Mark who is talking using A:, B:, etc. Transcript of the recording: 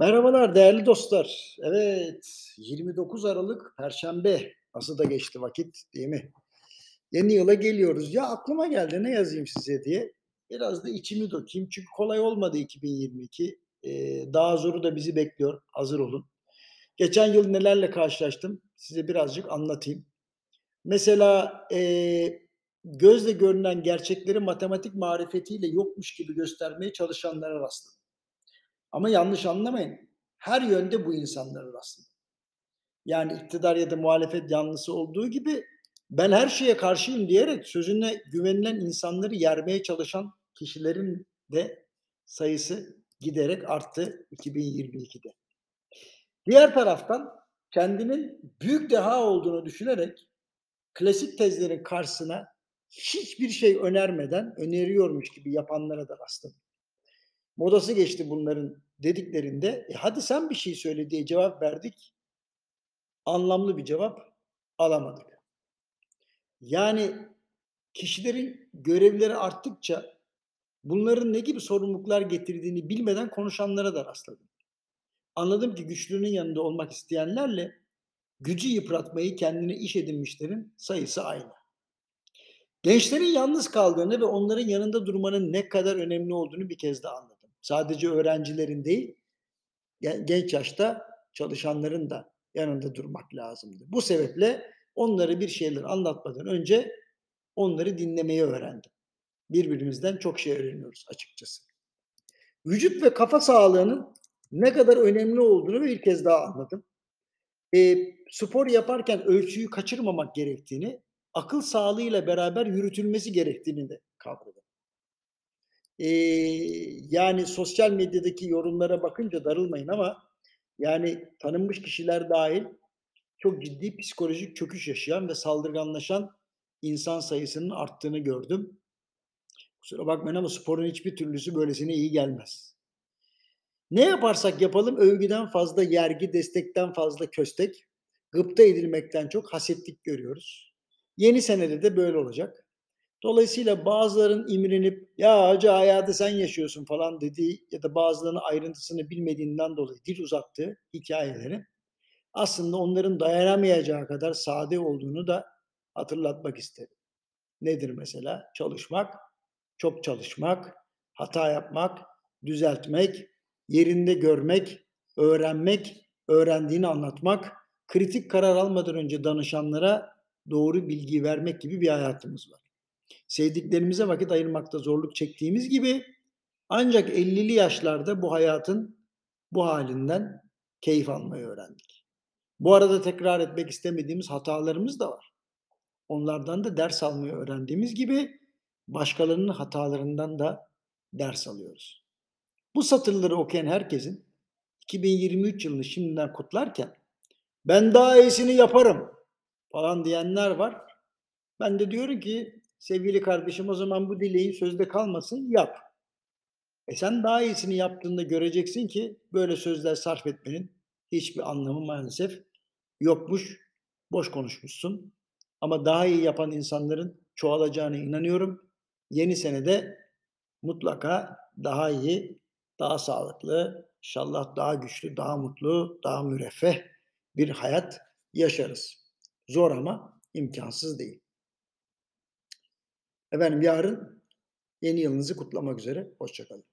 A: Merhabalar değerli dostlar. Evet, 29 Aralık Perşembe. Nasıl da geçti vakit, değil mi? Yeni yıla geliyoruz. Ya aklıma geldi ne yazayım size diye. Biraz da içimi dökeyim. Çünkü kolay olmadı 2022. Ee, daha zoru da bizi bekliyor. Hazır olun. Geçen yıl nelerle karşılaştım size birazcık anlatayım. Mesela eee, gözle görünen gerçekleri matematik marifetiyle yokmuş gibi göstermeye çalışanlara rastladım. Ama yanlış anlamayın. Her yönde bu insanlara rastladım. Yani iktidar ya da muhalefet yanlısı olduğu gibi ben her şeye karşıyım diyerek sözüne güvenilen insanları yermeye çalışan kişilerin de sayısı giderek arttı 2022'de. Diğer taraftan kendinin büyük deha olduğunu düşünerek klasik tezlerin karşısına hiçbir şey önermeden öneriyormuş gibi yapanlara da rastladım. Modası geçti bunların dediklerinde e hadi sen bir şey söyle diye cevap verdik. Anlamlı bir cevap alamadık. Yani kişilerin görevleri arttıkça bunların ne gibi sorumluluklar getirdiğini bilmeden konuşanlara da rastladım. Anladım ki güçlünün yanında olmak isteyenlerle gücü yıpratmayı kendine iş edinmişlerin sayısı aynı. Gençlerin yalnız kaldığını ve onların yanında durmanın ne kadar önemli olduğunu bir kez daha anladım. Sadece öğrencilerin değil, genç yaşta çalışanların da yanında durmak lazımdı. Bu sebeple onlara bir şeyler anlatmadan önce onları dinlemeyi öğrendim. Birbirimizden çok şey öğreniyoruz açıkçası. Vücut ve kafa sağlığının ne kadar önemli olduğunu bir kez daha anladım. E, spor yaparken ölçüyü kaçırmamak gerektiğini, akıl sağlığıyla beraber yürütülmesi gerektiğini de kavradım. E, yani sosyal medyadaki yorumlara bakınca darılmayın ama yani tanınmış kişiler dahil çok ciddi psikolojik çöküş yaşayan ve saldırganlaşan insan sayısının arttığını gördüm. Kusura bakmayın ama sporun hiçbir türlüsü böylesine iyi gelmez. Ne yaparsak yapalım övgüden fazla yergi, destekten fazla köstek, gıpta edilmekten çok hasetlik görüyoruz. Yeni senede de böyle olacak. Dolayısıyla bazıların imrenip ya acı hayatı sen yaşıyorsun falan dediği ya da bazılarının ayrıntısını bilmediğinden dolayı dil uzattığı hikayeleri aslında onların dayanamayacağı kadar sade olduğunu da hatırlatmak isterim. Nedir mesela? Çalışmak, çok çalışmak, hata yapmak, düzeltmek, yerinde görmek, öğrenmek, öğrendiğini anlatmak, kritik karar almadan önce danışanlara doğru bilgi vermek gibi bir hayatımız var. Sevdiklerimize vakit ayırmakta zorluk çektiğimiz gibi ancak 50'li yaşlarda bu hayatın bu halinden keyif almayı öğrendik. Bu arada tekrar etmek istemediğimiz hatalarımız da var. Onlardan da ders almayı öğrendiğimiz gibi başkalarının hatalarından da ders alıyoruz. Bu satırları okuyan herkesin 2023 yılını şimdiden kutlarken ben daha iyisini yaparım falan diyenler var. Ben de diyorum ki sevgili kardeşim o zaman bu dileğin sözde kalmasın yap. E sen daha iyisini yaptığında göreceksin ki böyle sözler sarf etmenin hiçbir anlamı maalesef yokmuş. Boş konuşmuşsun. Ama daha iyi yapan insanların çoğalacağına inanıyorum. Yeni senede mutlaka daha iyi daha sağlıklı, inşallah daha güçlü, daha mutlu, daha müreffeh bir hayat yaşarız. Zor ama imkansız değil. Efendim yarın yeni yılınızı kutlamak üzere. Hoşçakalın.